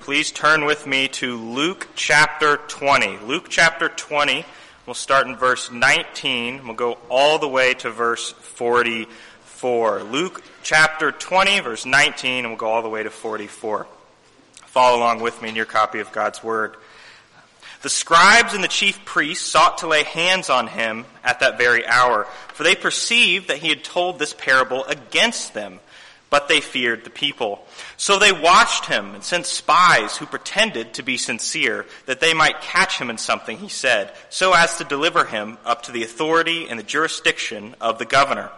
please turn with me to Luke chapter 20. Luke chapter 20, we'll start in verse 19. We'll go all the way to verse 44. Luke chapter 20, verse 19, and we'll go all the way to 44. Follow along with me in your copy of God's Word. The scribes and the chief priests sought to lay hands on him at that very hour, for they perceived that he had told this parable against them but they feared the people. So they watched him and sent spies who pretended to be sincere, that they might catch him in something he said, so as to deliver him up to the authority and the jurisdiction of the governor.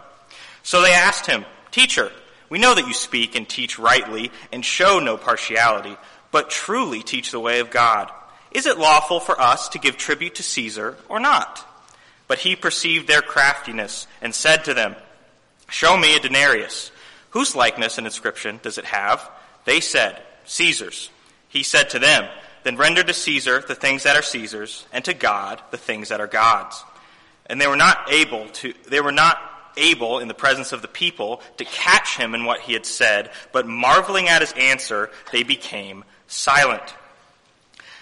So they asked him, Teacher, we know that you speak and teach rightly and show no partiality, but truly teach the way of God. Is it lawful for us to give tribute to Caesar or not? But he perceived their craftiness and said to them, Show me a denarius. Whose likeness and inscription does it have? They said, Caesar's. He said to them, Then render to Caesar the things that are Caesar's, and to God the things that are God's. And they were not able to, they were not able in the presence of the people to catch him in what he had said, but marveling at his answer, they became silent.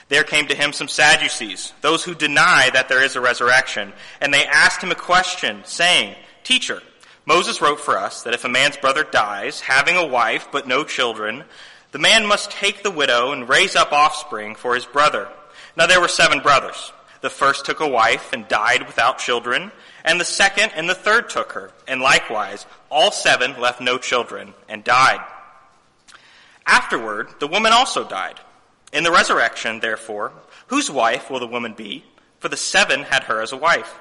There came to him some Sadducees, those who deny that there is a resurrection, and they asked him a question, saying, Teacher, Moses wrote for us that if a man's brother dies, having a wife but no children, the man must take the widow and raise up offspring for his brother. Now there were seven brothers. The first took a wife and died without children, and the second and the third took her, and likewise all seven left no children and died. Afterward, the woman also died. In the resurrection, therefore, whose wife will the woman be? For the seven had her as a wife.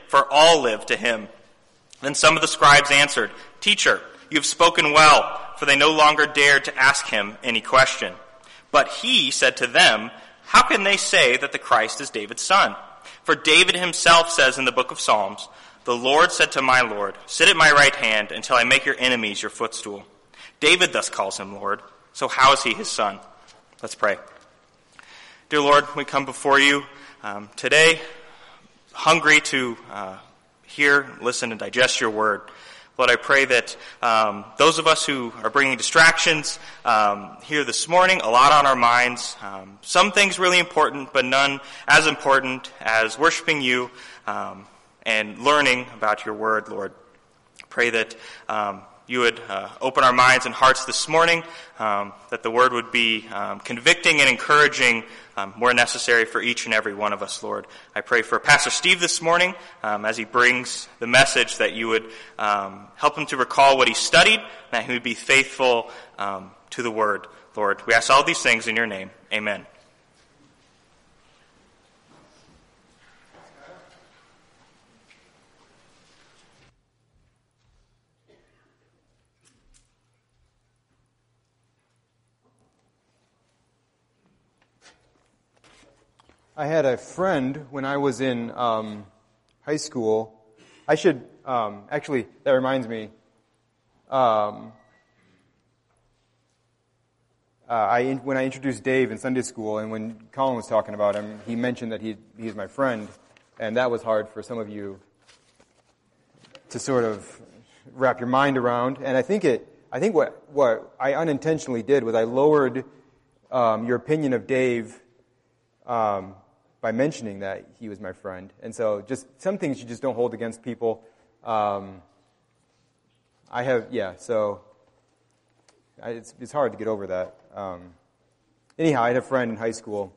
for all live to him. Then some of the scribes answered, Teacher, you have spoken well, for they no longer dared to ask him any question. But he said to them, How can they say that the Christ is David's son? For David himself says in the book of Psalms, The Lord said to my Lord, Sit at my right hand until I make your enemies your footstool. David thus calls him Lord. So how is he his son? Let's pray. Dear Lord, we come before you um, today hungry to uh, hear, listen, and digest your word. Lord, I pray that um, those of us who are bringing distractions um, here this morning, a lot on our minds, um, some things really important, but none as important as worshiping you um, and learning about your word, Lord. Pray that um, you would uh, open our minds and hearts this morning, um, that the word would be convicting and encouraging um, where necessary for each and every one of us, Lord. I pray for Pastor Steve this morning um, as he brings the message that you would um, help him to recall what he studied, that he would be faithful um, to the word, Lord. We ask all these things in your name. Amen. I had a friend when I was in um, high school. I should um, actually. That reminds me. Um, uh, I, when I introduced Dave in Sunday school, and when Colin was talking about him, he mentioned that he he's my friend, and that was hard for some of you to sort of wrap your mind around. And I think it. I think what what I unintentionally did was I lowered um, your opinion of Dave um, by mentioning that he was my friend. And so, just some things you just don't hold against people. Um, I have, yeah, so I, it's, it's hard to get over that. Um, anyhow, I had a friend in high school,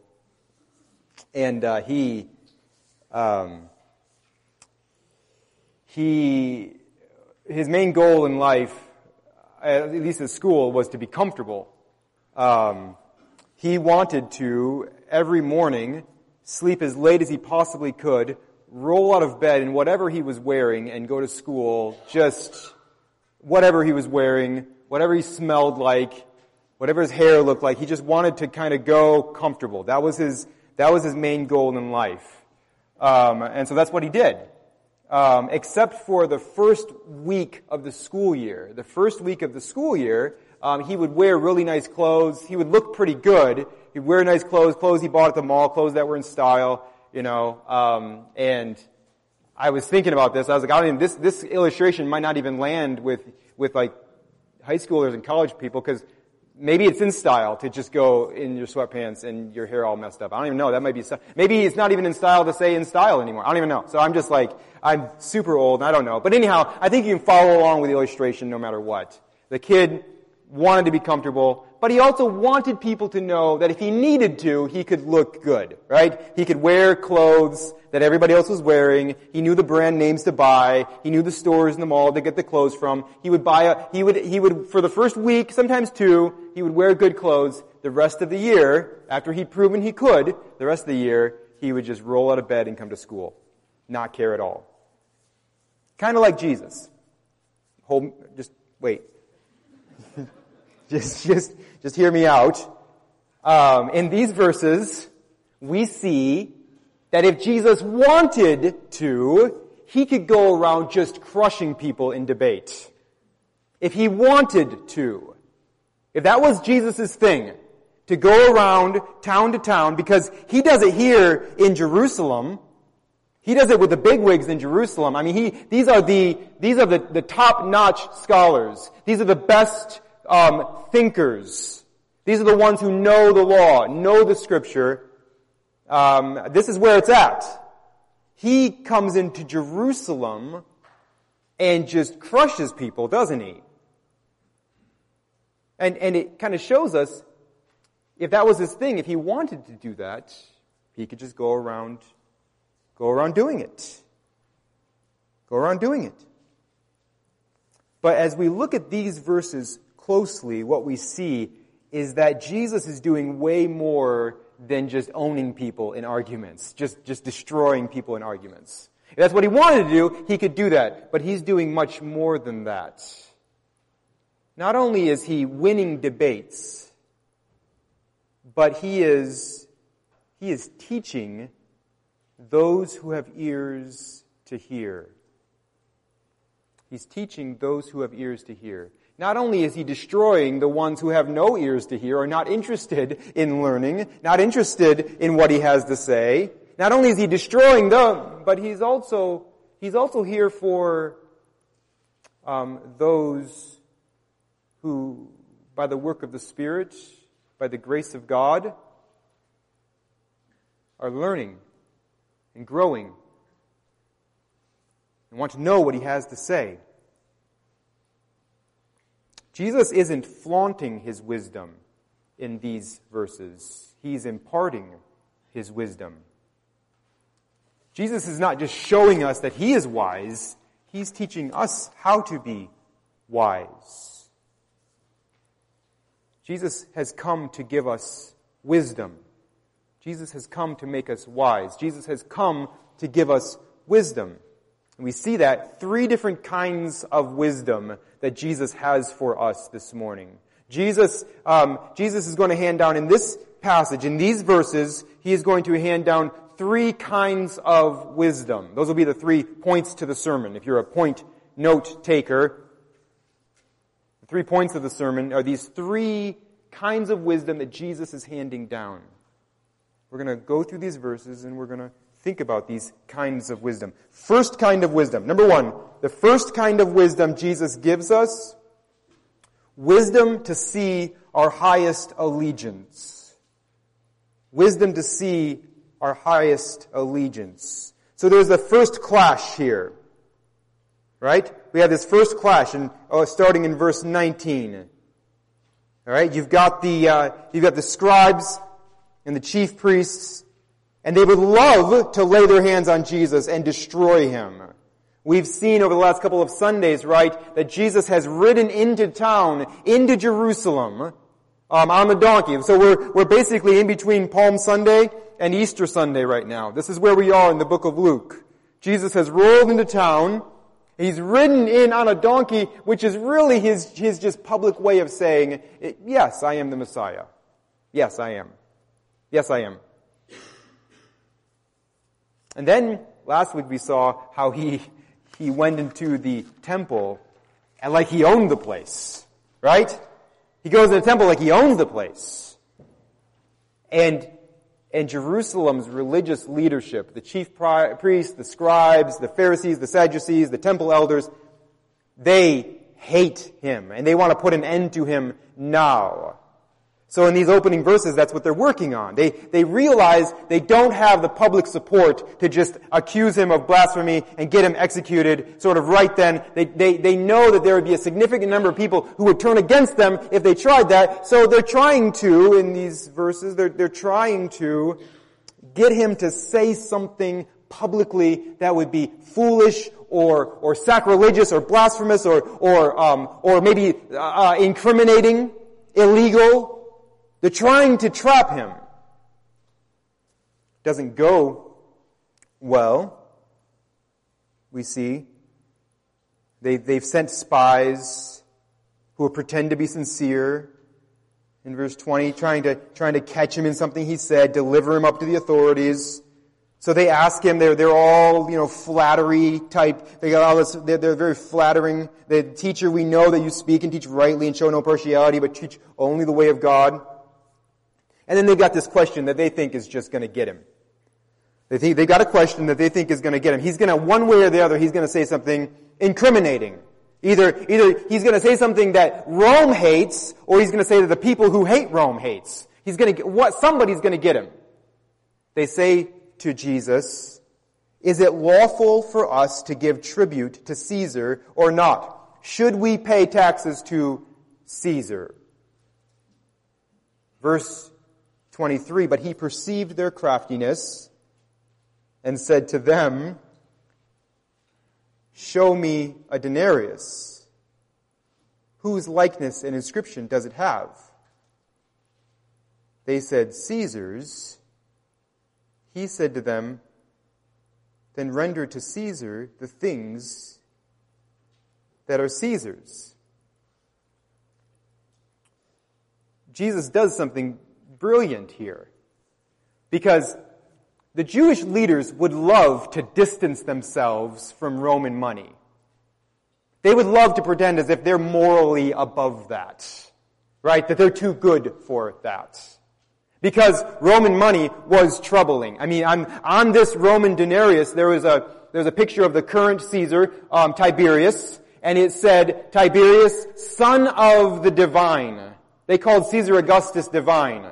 and uh, he, um, he, his main goal in life, at least at school, was to be comfortable. Um, he wanted to every morning sleep as late as he possibly could, roll out of bed in whatever he was wearing, and go to school just whatever he was wearing, whatever he smelled like, whatever his hair looked like. He just wanted to kind of go comfortable. That was his, that was his main goal in life. Um, and so that's what he did. Um, except for the first week of the school year. The first week of the school year, um, he would wear really nice clothes. He would look pretty good. He'd wear nice clothes, clothes he bought at the mall, clothes that were in style, you know. Um, and I was thinking about this. I was like, I mean, this this illustration might not even land with with like high schoolers and college people because maybe it's in style to just go in your sweatpants and your hair all messed up. I don't even know. That might be maybe it's not even in style to say in style anymore. I don't even know. So I'm just like I'm super old and I don't know. But anyhow, I think you can follow along with the illustration no matter what. The kid wanted to be comfortable, but he also wanted people to know that if he needed to, he could look good, right? He could wear clothes that everybody else was wearing. He knew the brand names to buy. He knew the stores in the mall to get the clothes from. He would buy a, he would, he would, for the first week, sometimes two, he would wear good clothes. The rest of the year, after he'd proven he could, the rest of the year, he would just roll out of bed and come to school. Not care at all. Kind of like Jesus. Hold, just wait. just, just, just hear me out. Um, in these verses, we see that if Jesus wanted to, he could go around just crushing people in debate. If he wanted to. If that was Jesus' thing, to go around town to town, because he does it here in Jerusalem, he does it with the bigwigs in Jerusalem. I mean, he, these are the, these are the, the top-notch scholars. These are the best, um, thinkers. These are the ones who know the law, know the scripture, um, this is where it's at. He comes into Jerusalem and just crushes people, doesn't he? And, and it kind of shows us if that was his thing, if he wanted to do that, he could just go around, go around doing it. Go around doing it. But as we look at these verses closely, what we see is that Jesus is doing way more than just owning people in arguments, just, just destroying people in arguments. If that's what he wanted to do, he could do that. But he's doing much more than that. Not only is he winning debates, but he is, he is teaching those who have ears to hear. He's teaching those who have ears to hear. Not only is he destroying the ones who have no ears to hear, are not interested in learning, not interested in what he has to say, not only is he destroying them, but he's also, he's also here for um, those who, by the work of the Spirit, by the grace of God, are learning and growing and want to know what he has to say. Jesus isn't flaunting his wisdom in these verses. He's imparting his wisdom. Jesus is not just showing us that he is wise, he's teaching us how to be wise. Jesus has come to give us wisdom. Jesus has come to make us wise. Jesus has come to give us wisdom. And we see that three different kinds of wisdom that Jesus has for us this morning. Jesus, um, Jesus is going to hand down in this passage, in these verses, he is going to hand down three kinds of wisdom. Those will be the three points to the sermon. If you're a point note taker, the three points of the sermon are these three kinds of wisdom that Jesus is handing down. We're going to go through these verses and we're going to think about these kinds of wisdom. First kind of wisdom. Number one, the first kind of wisdom Jesus gives us, wisdom to see our highest allegiance. Wisdom to see our highest allegiance. So there's the first clash here. Right? We have this first clash, and oh, starting in verse 19. All right, you've got the uh, you've got the scribes and the chief priests and they would love to lay their hands on Jesus and destroy him. We've seen over the last couple of Sundays, right, that Jesus has ridden into town, into Jerusalem, um, on the donkey. So we're, we're basically in between Palm Sunday and Easter Sunday right now. This is where we are in the book of Luke. Jesus has rolled into town, He's ridden in on a donkey, which is really his, his just public way of saying, yes, I am the Messiah. Yes, I am. Yes, I am. And then last week we saw how he, he went into the temple and like he owned the place. Right? He goes to the temple like he owns the place. And, and Jerusalem's religious leadership, the chief priests, the scribes, the Pharisees, the Sadducees, the temple elders, they hate him and they want to put an end to him now. So in these opening verses, that's what they're working on. They, they realize they don't have the public support to just accuse him of blasphemy and get him executed sort of right then. They, they, they know that there would be a significant number of people who would turn against them if they tried that. So they're trying to, in these verses, they're, they're trying to get him to say something publicly that would be foolish or, or sacrilegious or blasphemous or, or, um, or maybe uh, uh incriminating, illegal, they're trying to trap him. Doesn't go well. We see they, they've sent spies who pretend to be sincere. In verse 20, trying to, trying to catch him in something he said, deliver him up to the authorities. So they ask him, they're, they're all, you know, flattery type, they got all oh, this, they're, they're very flattering. The teacher, we know that you speak and teach rightly and show no partiality, but teach only the way of God. And then they've got this question that they think is just going to get him. They think, they've got a question that they think is going to get him. He's going to, one way or the other, he's going to say something incriminating. Either, either he's going to say something that Rome hates, or he's going to say that the people who hate Rome hates. He's going to get, what, somebody's going to get him. They say to Jesus, is it lawful for us to give tribute to Caesar or not? Should we pay taxes to Caesar? Verse 23, but he perceived their craftiness and said to them, Show me a denarius. Whose likeness and inscription does it have? They said, Caesar's. He said to them, Then render to Caesar the things that are Caesar's. Jesus does something brilliant here. Because the Jewish leaders would love to distance themselves from Roman money. They would love to pretend as if they're morally above that. Right? That they're too good for that. Because Roman money was troubling. I mean, on, on this Roman denarius, there was a, there was a picture of the current Caesar, um, Tiberius, and it said, Tiberius, son of the divine. They called Caesar Augustus divine.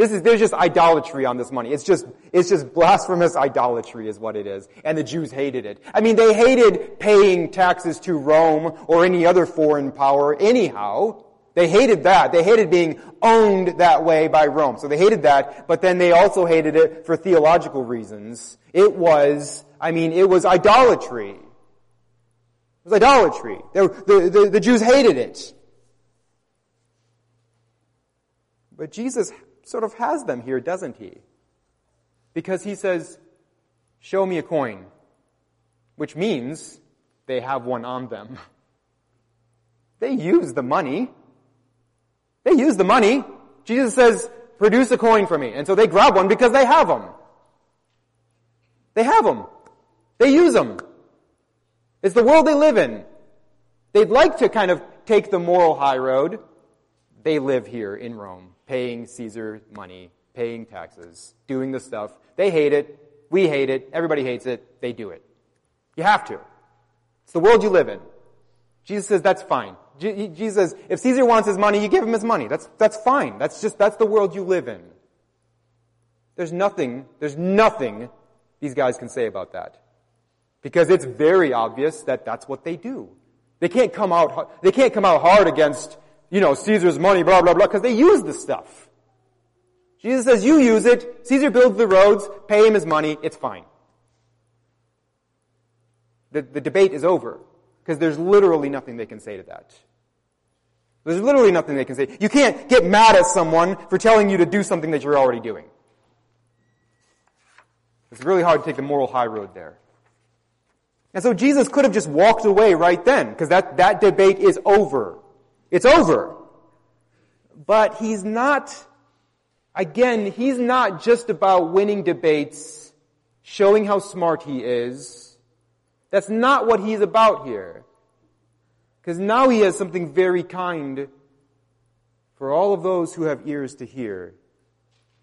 This is, there's just idolatry on this money. It's just, it's just blasphemous idolatry is what it is. And the Jews hated it. I mean, they hated paying taxes to Rome or any other foreign power anyhow. They hated that. They hated being owned that way by Rome. So they hated that, but then they also hated it for theological reasons. It was, I mean, it was idolatry. It was idolatry. The, the, the, the Jews hated it. But Jesus sort of has them here, doesn't he? Because he says, show me a coin, which means they have one on them. They use the money. They use the money. Jesus says, produce a coin for me. And so they grab one because they have them. They have them. They use them. It's the world they live in. They'd like to kind of take the moral high road. They live here in Rome paying Caesar money, paying taxes, doing the stuff. They hate it. We hate it. Everybody hates it. They do it. You have to. It's the world you live in. Jesus says that's fine. Jesus says, if Caesar wants his money, you give him his money. That's, that's fine. That's just, that's the world you live in. There's nothing, there's nothing these guys can say about that. Because it's very obvious that that's what they do. They can't come out, they can't come out hard against you know, Caesar's money, blah, blah, blah, because they use the stuff. Jesus says, you use it, Caesar builds the roads, pay him his money, it's fine. The, the debate is over, because there's literally nothing they can say to that. There's literally nothing they can say. You can't get mad at someone for telling you to do something that you're already doing. It's really hard to take the moral high road there. And so Jesus could have just walked away right then, because that, that debate is over. It's over. But he's not, again, he's not just about winning debates, showing how smart he is. That's not what he's about here. Because now he has something very kind for all of those who have ears to hear.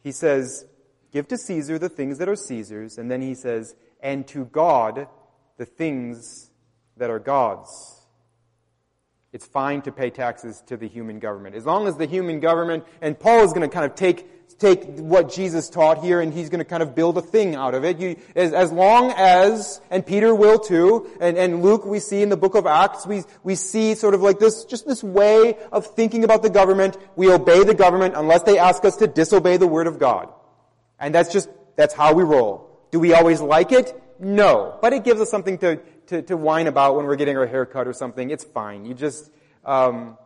He says, give to Caesar the things that are Caesar's, and then he says, and to God the things that are God's. It's fine to pay taxes to the human government. As long as the human government, and Paul is going to kind of take, take what Jesus taught here and he's going to kind of build a thing out of it. You, as, as long as, and Peter will too, and, and Luke we see in the book of Acts, we, we see sort of like this, just this way of thinking about the government. We obey the government unless they ask us to disobey the word of God. And that's just, that's how we roll. Do we always like it? No. But it gives us something to, to, to whine about when we're getting our hair cut or something. It's fine. You just, um,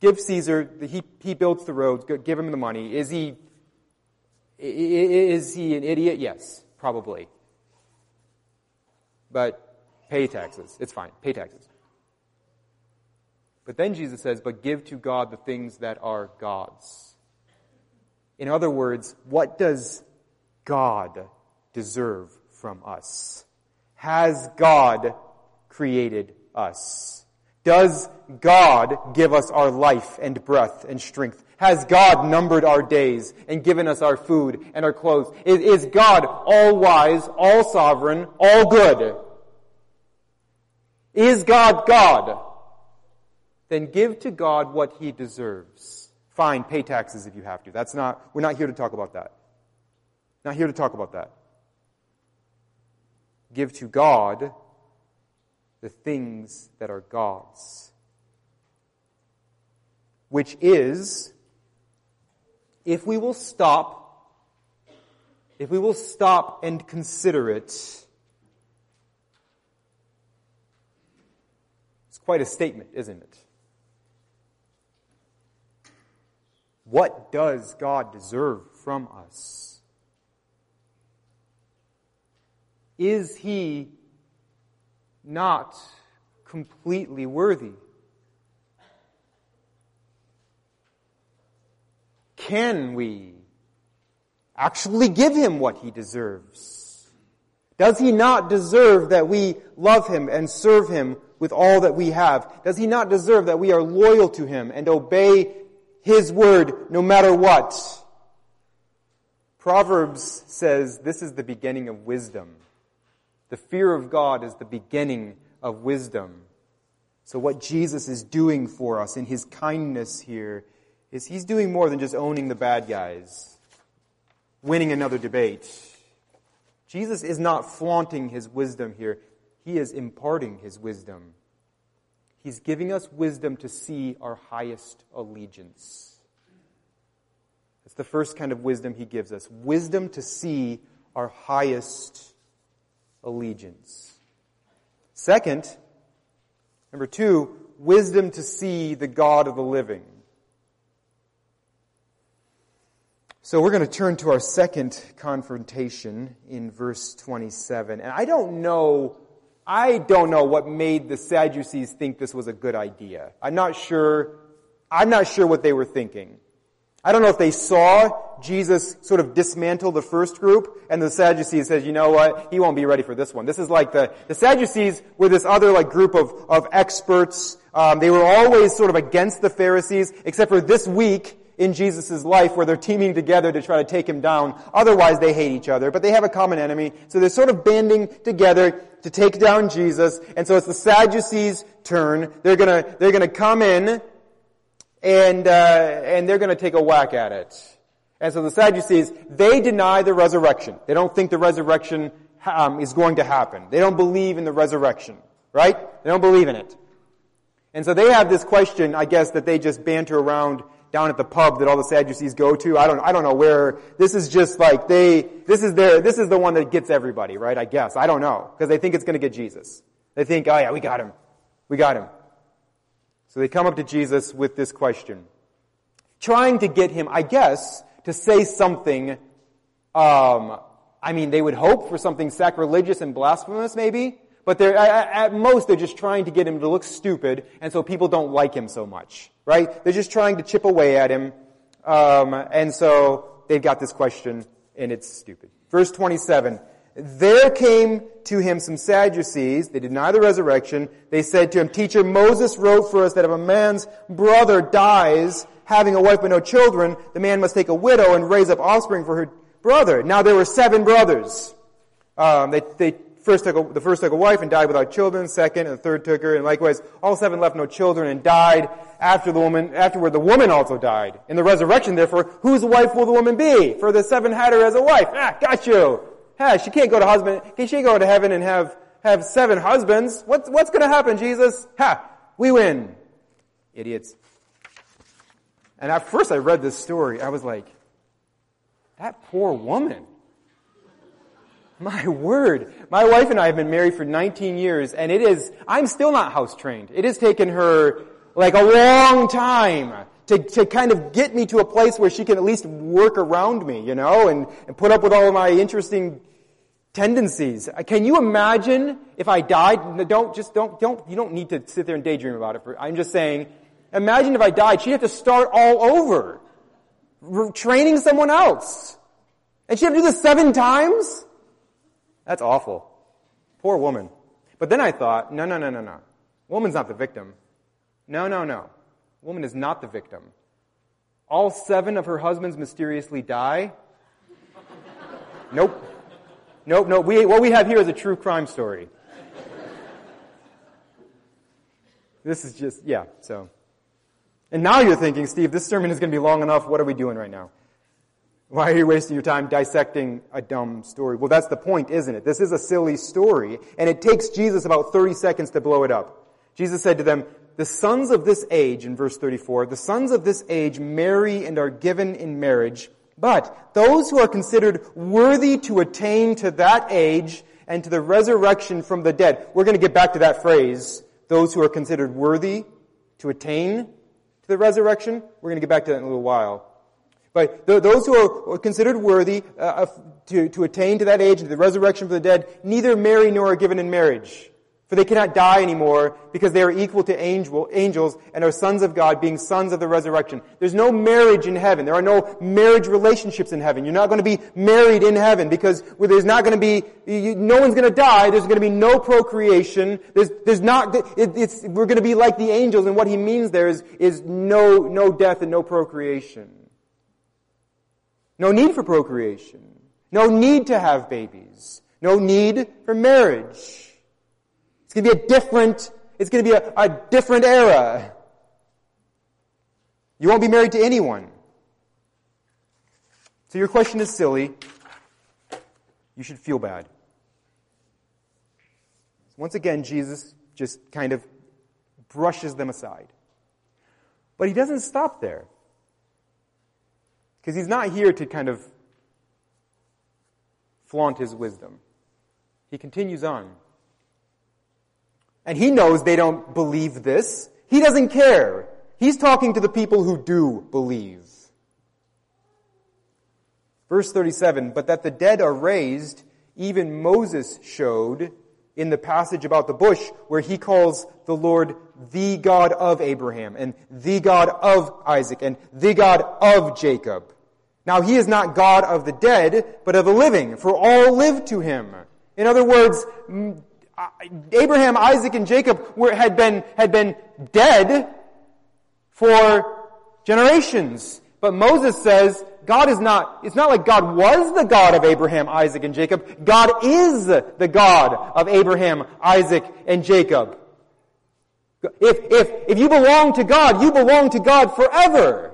give Caesar, he, he builds the roads, give him the money. Is he, is he an idiot? Yes, probably. But pay taxes. It's fine. Pay taxes. But then Jesus says, but give to God the things that are God's. In other words, what does God deserve from us? Has God created us? Does God give us our life and breath and strength? Has God numbered our days and given us our food and our clothes? Is, is God all wise, all sovereign, all good? Is God God? Then give to God what he deserves. Fine, pay taxes if you have to. That's not, we're not here to talk about that. Not here to talk about that. Give to God the things that are God's. Which is, if we will stop, if we will stop and consider it, it's quite a statement, isn't it? What does God deserve from us? Is he not completely worthy? Can we actually give him what he deserves? Does he not deserve that we love him and serve him with all that we have? Does he not deserve that we are loyal to him and obey his word no matter what? Proverbs says this is the beginning of wisdom. The fear of God is the beginning of wisdom. So what Jesus is doing for us in his kindness here is he's doing more than just owning the bad guys, winning another debate. Jesus is not flaunting his wisdom here. He is imparting his wisdom. He's giving us wisdom to see our highest allegiance. That's the first kind of wisdom he gives us. Wisdom to see our highest allegiance. Second, number two, wisdom to see the God of the living. So we're going to turn to our second confrontation in verse 27. And I don't know, I don't know what made the Sadducees think this was a good idea. I'm not sure, I'm not sure what they were thinking. I don't know if they saw Jesus sort of dismantle the first group and the Sadducees says, you know what, he won't be ready for this one. This is like the, the Sadducees were this other like group of, of experts. Um, they were always sort of against the Pharisees, except for this week in Jesus' life where they're teaming together to try to take him down. Otherwise they hate each other, but they have a common enemy. So they're sort of banding together to take down Jesus. And so it's the Sadducees' turn. They're gonna, they're gonna come in and, uh, and they're going to take a whack at it. And so the Sadducees, they deny the resurrection. They don't think the resurrection um, is going to happen. They don't believe in the resurrection, right? They don't believe in it. And so they have this question, I guess, that they just banter around down at the pub that all the Sadducees go to. I don't, I don't know where. This is just like they, this is their, this is the one that gets everybody, right? I guess. I don't know. Because they think it's going to get Jesus. They think, oh yeah, we got him. We got him. So they come up to Jesus with this question, trying to get him, I guess, to say something um, I mean, they would hope for something sacrilegious and blasphemous, maybe, but they're, at most, they're just trying to get him to look stupid, and so people don't like him so much, right? They're just trying to chip away at him, um, and so they've got this question, and it's stupid. Verse 27. There came to him some Sadducees. They deny the resurrection. They said to him, Teacher, Moses wrote for us that if a man's brother dies, having a wife but no children, the man must take a widow and raise up offspring for her brother. Now there were seven brothers. Um, they, they first took a, the first took a wife and died without children. Second and the third took her, and likewise all seven left no children and died after the woman. Afterward, the woman also died. In the resurrection, therefore, whose wife will the woman be? For the seven had her as a wife. Ah, got you. Ah, she can't go to husband. Can she go to heaven and have have seven husbands? What's what's going to happen, Jesus? Ha! We win. Idiots. And at first I read this story, I was like, that poor woman. My word. My wife and I have been married for 19 years and it is, I'm still not house trained. It has taken her like a long time to, to kind of get me to a place where she can at least work around me, you know, and, and put up with all of my interesting tendencies. Uh, can you imagine if I died? Don't, just don't, don't, you don't need to sit there and daydream about it. I'm just saying, Imagine if I died. She'd have to start all over. Training someone else. And she'd have to do this seven times? That's awful. Poor woman. But then I thought, no, no, no, no, no. Woman's not the victim. No, no, no. Woman is not the victim. All seven of her husbands mysteriously die. nope. Nope, nope. We, what we have here is a true crime story. this is just, yeah, so. And now you're thinking, Steve, this sermon is going to be long enough. What are we doing right now? Why are you wasting your time dissecting a dumb story? Well, that's the point, isn't it? This is a silly story, and it takes Jesus about 30 seconds to blow it up. Jesus said to them, the sons of this age, in verse 34, the sons of this age marry and are given in marriage, but those who are considered worthy to attain to that age and to the resurrection from the dead, we're going to get back to that phrase, those who are considered worthy to attain to the resurrection. We're going to get back to that in a little while. But those who are considered worthy uh, to, to attain to that age and to the resurrection from the dead, neither marry nor are given in marriage. For they cannot die anymore because they are equal to angel, angels and are sons of God, being sons of the resurrection. There's no marriage in heaven. There are no marriage relationships in heaven. You're not going to be married in heaven because there's not going to be, you, no one's going to die. There's going to be no procreation. There's, there's not, it, it's, we're going to be like the angels and what he means there is, is no, no death and no procreation. No need for procreation. No need to have babies. No need for marriage. It's going to be a different, it's going to be a, a different era. You won't be married to anyone. So your question is silly. You should feel bad. Once again, Jesus just kind of brushes them aside. But he doesn't stop there. Because he's not here to kind of flaunt his wisdom. He continues on. And he knows they don't believe this. He doesn't care. He's talking to the people who do believe. Verse 37, but that the dead are raised, even Moses showed in the passage about the bush where he calls the Lord the God of Abraham and the God of Isaac and the God of Jacob. Now he is not God of the dead, but of the living, for all live to him. In other words, Abraham, Isaac, and Jacob were, had been, had been dead for generations. But Moses says, God is not, it's not like God was the God of Abraham, Isaac, and Jacob. God is the God of Abraham, Isaac, and Jacob. If, if, if you belong to God, you belong to God forever.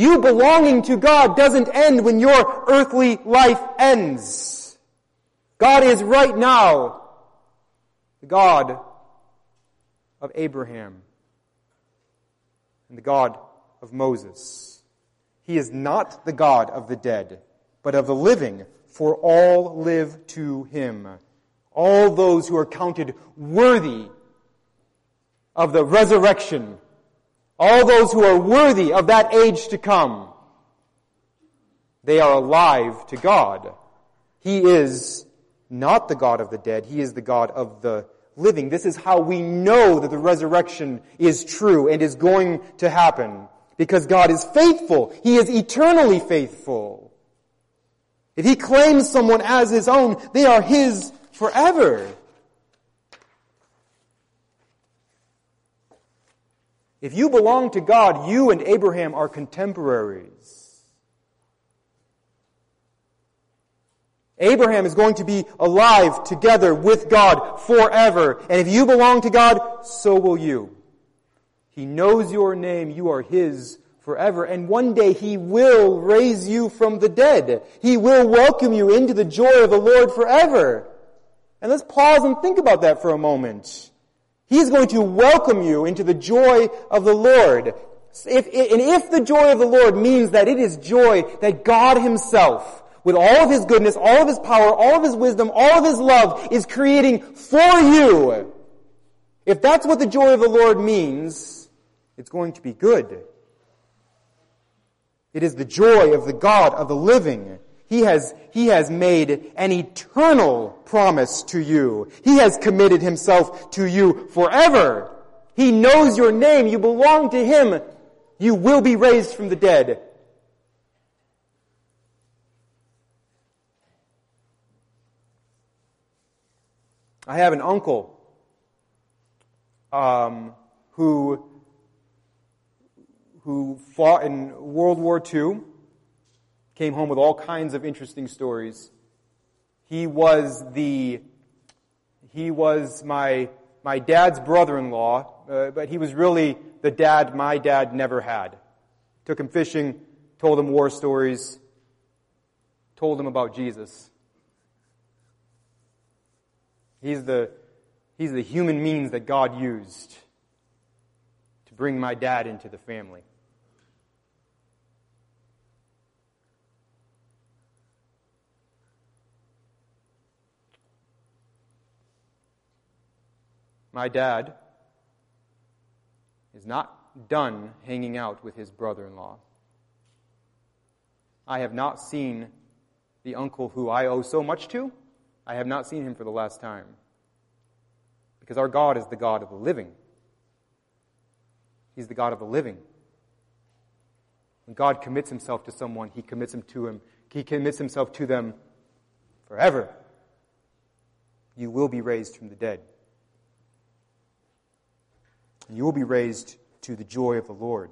You belonging to God doesn't end when your earthly life ends. God is right now the God of Abraham and the God of Moses. He is not the God of the dead, but of the living, for all live to him. All those who are counted worthy of the resurrection all those who are worthy of that age to come. They are alive to God. He is not the God of the dead. He is the God of the living. This is how we know that the resurrection is true and is going to happen. Because God is faithful. He is eternally faithful. If He claims someone as His own, they are His forever. If you belong to God, you and Abraham are contemporaries. Abraham is going to be alive together with God forever. And if you belong to God, so will you. He knows your name. You are His forever. And one day He will raise you from the dead. He will welcome you into the joy of the Lord forever. And let's pause and think about that for a moment. He's going to welcome you into the joy of the Lord. If, and if the joy of the Lord means that it is joy that God Himself with all of His goodness, all of His power, all of His wisdom, all of His love is creating for you. If that's what the joy of the Lord means, it's going to be good. It is the joy of the God of the living. He has, he has made an eternal promise to you. He has committed himself to you forever. He knows your name. You belong to him. You will be raised from the dead. I have an uncle um, who who fought in World War II, came home with all kinds of interesting stories. He was the he was my my dad's brother-in-law, uh, but he was really the dad my dad never had. Took him fishing, told him war stories, told him about Jesus. He's the, he's the human means that God used to bring my dad into the family. My dad is not done hanging out with his brother in law. I have not seen the uncle who I owe so much to I have not seen him for the last time. Because our God is the God of the living. He's the God of the living. When God commits himself to someone, he commits him to him. He commits himself to them forever. You will be raised from the dead. And you will be raised to the joy of the Lord,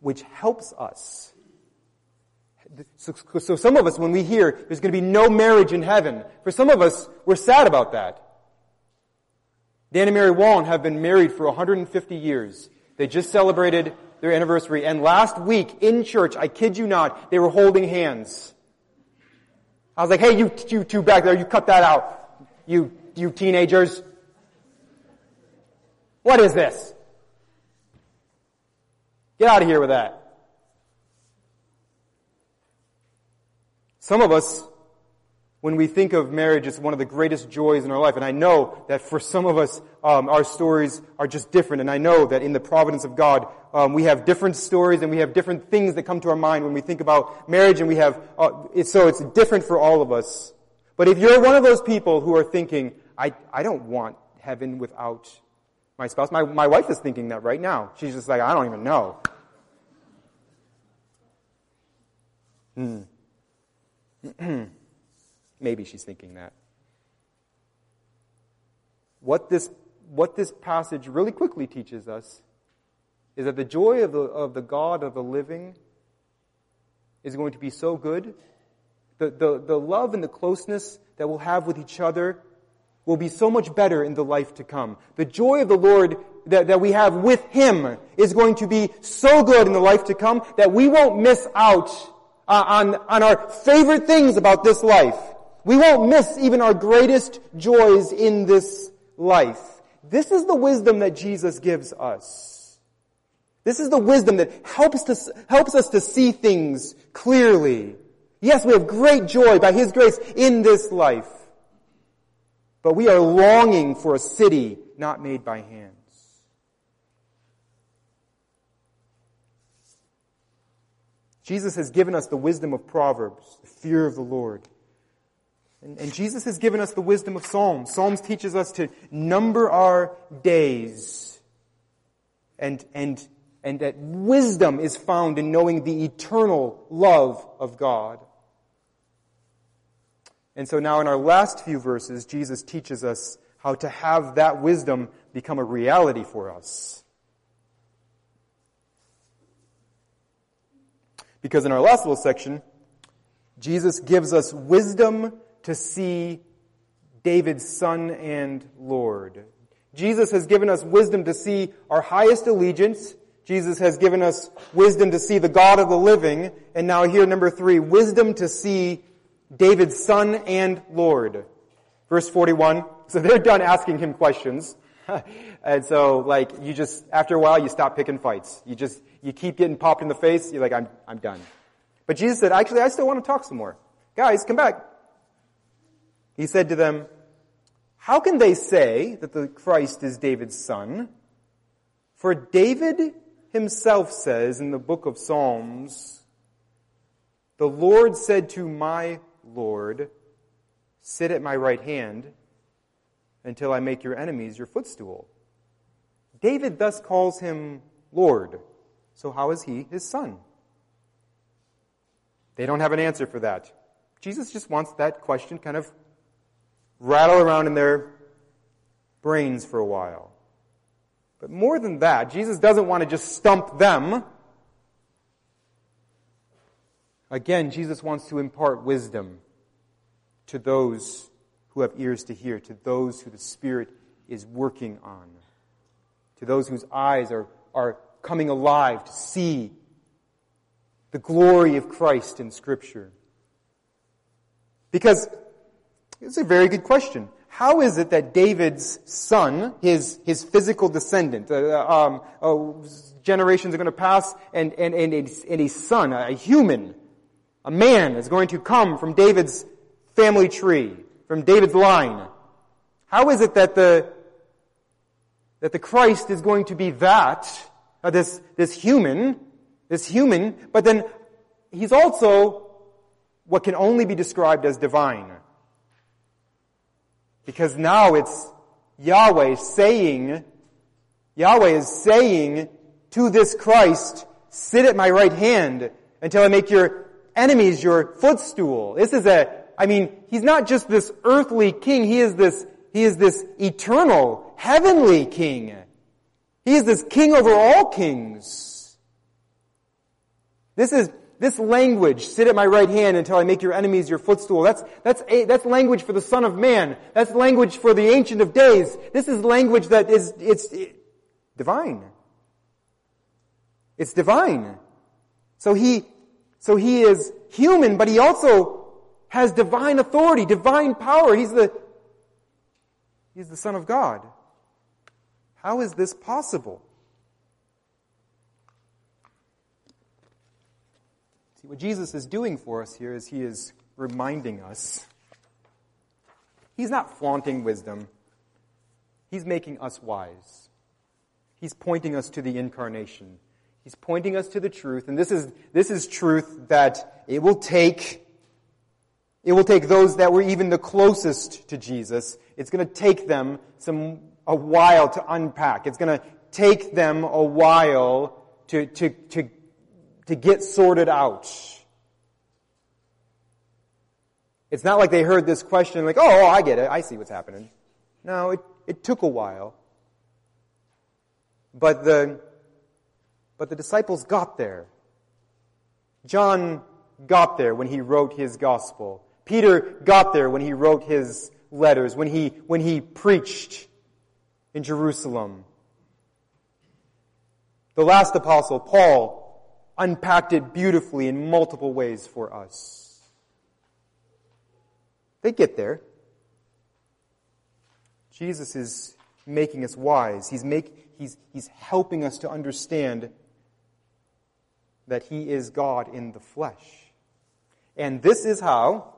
which helps us so, so some of us, when we hear there's going to be no marriage in heaven, for some of us, we're sad about that. Dan and Mary Wallen have been married for 150 years. They just celebrated their anniversary, and last week in church, I kid you not, they were holding hands. I was like, hey, you, you two back there, you cut that out. You, you teenagers. What is this? Get out of here with that. Some of us, when we think of marriage, it's one of the greatest joys in our life. And I know that for some of us, um, our stories are just different. And I know that in the providence of God, um, we have different stories and we have different things that come to our mind when we think about marriage. And we have, uh, so it's different for all of us. But if you're one of those people who are thinking, I, I don't want heaven without my spouse, my, my wife is thinking that right now. She's just like, I don't even know. Hmm. Maybe she's thinking that. What this, what this passage really quickly teaches us is that the joy of the, of the God of the living is going to be so good. The, the, the love and the closeness that we'll have with each other will be so much better in the life to come. The joy of the Lord that, that we have with Him is going to be so good in the life to come that we won't miss out uh, on, on our favorite things about this life. We won't miss even our greatest joys in this life. This is the wisdom that Jesus gives us. This is the wisdom that helps, to, helps us to see things clearly. Yes, we have great joy by His grace in this life. But we are longing for a city not made by hands. Jesus has given us the wisdom of Proverbs, the fear of the Lord. And, and, Jesus has given us the wisdom of Psalms. Psalms teaches us to number our days. And, and, and that wisdom is found in knowing the eternal love of God. And so now in our last few verses, Jesus teaches us how to have that wisdom become a reality for us. Because in our last little section, Jesus gives us wisdom to see David's son and Lord. Jesus has given us wisdom to see our highest allegiance. Jesus has given us wisdom to see the God of the living. And now here, number three, wisdom to see David's son and Lord. Verse 41. So they're done asking him questions. and so, like, you just, after a while, you stop picking fights. You just, you keep getting popped in the face. You're like, I'm, I'm done. But Jesus said, actually, I still want to talk some more. Guys, come back. He said to them, how can they say that the Christ is David's son? For David himself says in the book of Psalms, the Lord said to my Lord, sit at my right hand until I make your enemies your footstool. David thus calls him Lord. So how is he his son? They don't have an answer for that. Jesus just wants that question kind of rattle around in their brains for a while. But more than that, Jesus doesn't want to just stump them. Again, Jesus wants to impart wisdom to those who have ears to hear, to those who the Spirit is working on, to those whose eyes are, are coming alive to see the glory of Christ in Scripture. Because it's a very good question. How is it that David's son, his, his physical descendant, uh, um, uh, generations are going to pass, and, and, and, a, and a son, a human, a man is going to come from David's family tree, from David's line? How is it that the, that the Christ is going to be that, uh, this, this human, this human, but then he's also what can only be described as divine. Because now it's Yahweh saying, Yahweh is saying to this Christ, sit at my right hand until I make your enemies your footstool. This is a, I mean, he's not just this earthly king, he is this, he is this eternal, heavenly king. He is this king over all kings. This is, this language, sit at my right hand until I make your enemies your footstool. That's, that's, a, that's language for the son of man. That's language for the ancient of days. This is language that is, it's it, divine. It's divine. So he, so he is human, but he also has divine authority, divine power. He's the, he's the son of God. How is this possible? See, what Jesus is doing for us here is he is reminding us. He's not flaunting wisdom. He's making us wise. He's pointing us to the incarnation. He's pointing us to the truth, and this is, this is truth that it will take, it will take those that were even the closest to Jesus, it's gonna take them some a while to unpack. It's going to take them a while to, to, to, to get sorted out. It's not like they heard this question like, oh, I get it. I see what's happening. No, it, it took a while. But the, but the disciples got there. John got there when he wrote his gospel. Peter got there when he wrote his letters, when he, when he preached in Jerusalem. The last apostle, Paul, unpacked it beautifully in multiple ways for us. They get there. Jesus is making us wise. He's, make, he's, he's helping us to understand that He is God in the flesh. And this is how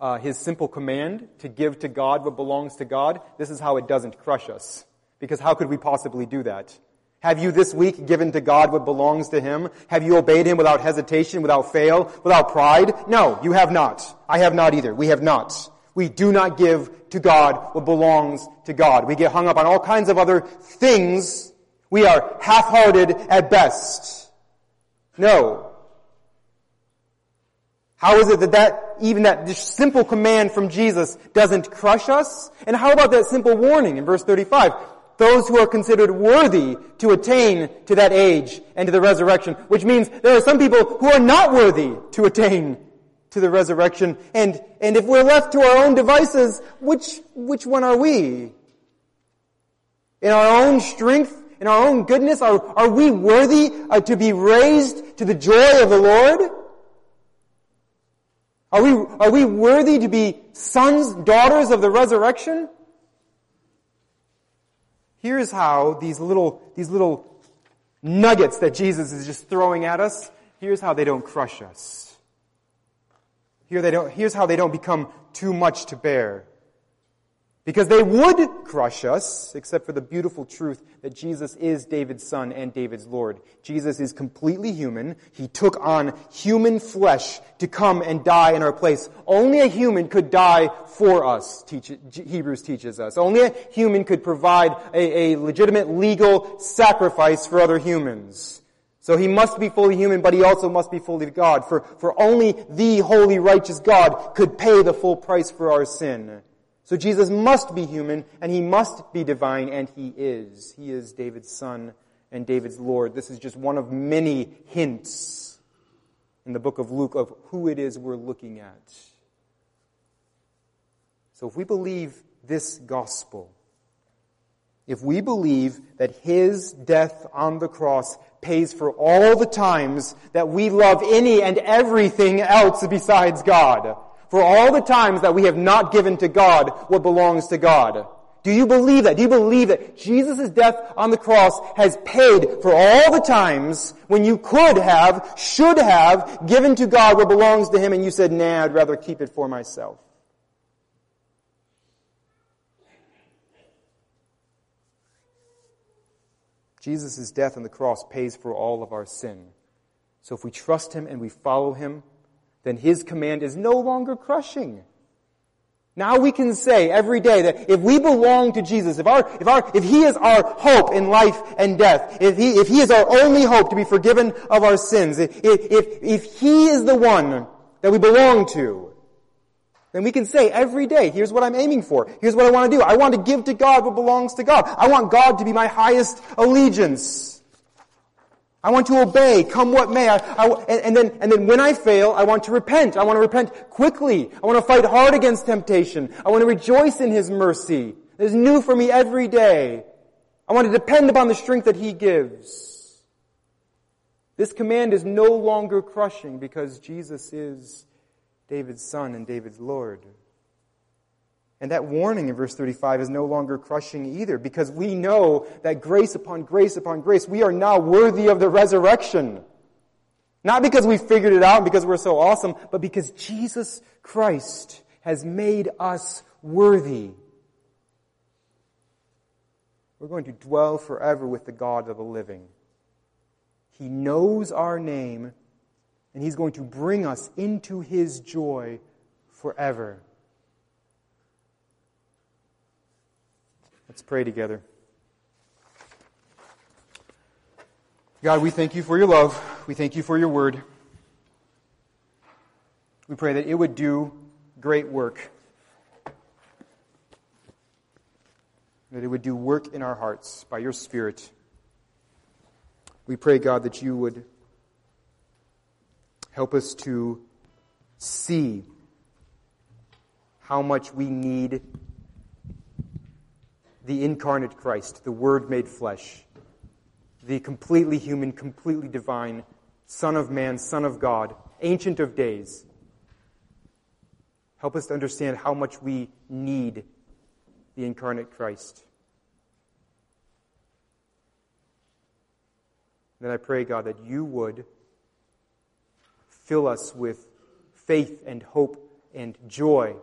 uh, his simple command to give to God what belongs to God, this is how it doesn't crush us. Because how could we possibly do that? Have you this week given to God what belongs to Him? Have you obeyed Him without hesitation, without fail, without pride? No, you have not. I have not either. We have not. We do not give to God what belongs to God. We get hung up on all kinds of other things. We are half-hearted at best. No. How is it that that, even that simple command from Jesus doesn't crush us? And how about that simple warning in verse 35? Those who are considered worthy to attain to that age and to the resurrection, which means there are some people who are not worthy to attain to the resurrection. And, and if we're left to our own devices, which, which one are we? In our own strength, in our own goodness, are, are we worthy uh, to be raised to the joy of the Lord? Are we, are we worthy to be sons, daughters of the resurrection? Here's how these little, these little nuggets that Jesus is just throwing at us, here's how they don't crush us. Here they don't, here's how they don't become too much to bear. Because they would crush us, except for the beautiful truth that Jesus is David's son and David's Lord. Jesus is completely human. He took on human flesh to come and die in our place. Only a human could die for us, teach, Hebrews teaches us. Only a human could provide a, a legitimate legal sacrifice for other humans. So he must be fully human, but he also must be fully God. For, for only the holy righteous God could pay the full price for our sin. So Jesus must be human, and he must be divine, and he is. He is David's son and David's Lord. This is just one of many hints in the book of Luke of who it is we're looking at. So if we believe this gospel, if we believe that his death on the cross pays for all the times that we love any and everything else besides God, for all the times that we have not given to God what belongs to God. Do you believe that? Do you believe that Jesus' death on the cross has paid for all the times when you could have, should have given to God what belongs to Him and you said, nah, I'd rather keep it for myself? Jesus' death on the cross pays for all of our sin. So if we trust Him and we follow Him, then His command is no longer crushing. Now we can say every day that if we belong to Jesus, if our, if our, if He is our hope in life and death, if He, if He is our only hope to be forgiven of our sins, if, if, if He is the one that we belong to, then we can say every day, here's what I'm aiming for. Here's what I want to do. I want to give to God what belongs to God. I want God to be my highest allegiance. I want to obey, come what may. I, I, and, then, and then when I fail, I want to repent. I want to repent quickly. I want to fight hard against temptation. I want to rejoice in His mercy. It is new for me every day. I want to depend upon the strength that He gives. This command is no longer crushing because Jesus is David's son and David's Lord. And that warning in verse 35 is no longer crushing either because we know that grace upon grace upon grace, we are now worthy of the resurrection. Not because we figured it out and because we're so awesome, but because Jesus Christ has made us worthy. We're going to dwell forever with the God of the living. He knows our name and He's going to bring us into His joy forever. Let's pray together. God, we thank you for your love. We thank you for your word. We pray that it would do great work. That it would do work in our hearts by your Spirit. We pray, God, that you would Help us to see how much we need the incarnate Christ, the Word made flesh, the completely human, completely divine Son of Man, Son of God, Ancient of Days. Help us to understand how much we need the incarnate Christ. Then I pray, God, that you would Fill us with faith and hope and joy.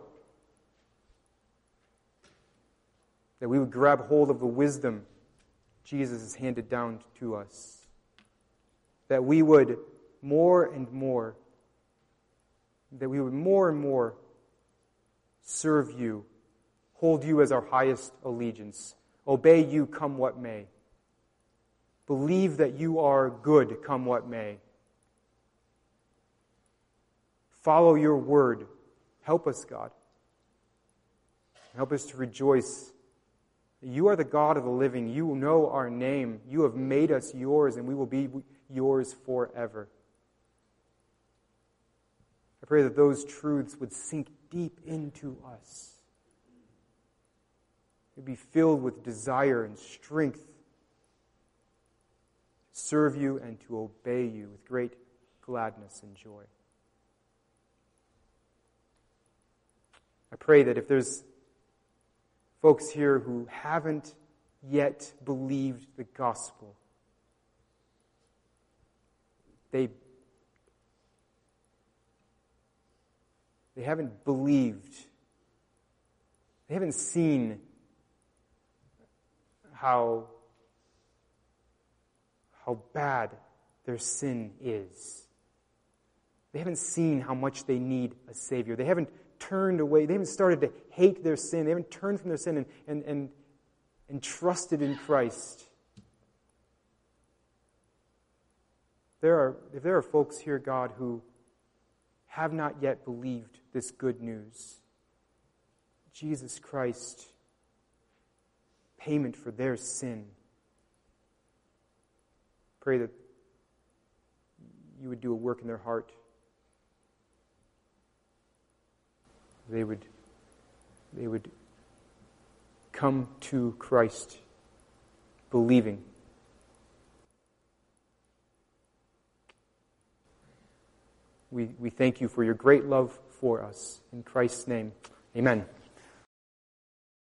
That we would grab hold of the wisdom Jesus has handed down to us. That we would more and more, that we would more and more serve you, hold you as our highest allegiance, obey you come what may, believe that you are good come what may. Follow your word. Help us, God. Help us to rejoice. You are the God of the living. You know our name. You have made us yours, and we will be yours forever. I pray that those truths would sink deep into us. We'd be filled with desire and strength to serve you and to obey you with great gladness and joy. I pray that if there's folks here who haven't yet believed the gospel, they They haven't believed. They haven't seen how, how bad their sin is. They haven't seen how much they need a Savior. They haven't turned away. They haven't started to hate their sin. They haven't turned from their sin and, and, and, and trusted in Christ. There are, if there are folks here, God, who have not yet believed this good news. Jesus Christ, payment for their sin. Pray that you would do a work in their heart. They would, they would come to Christ believing. We, we thank you for your great love for us. In Christ's name, amen.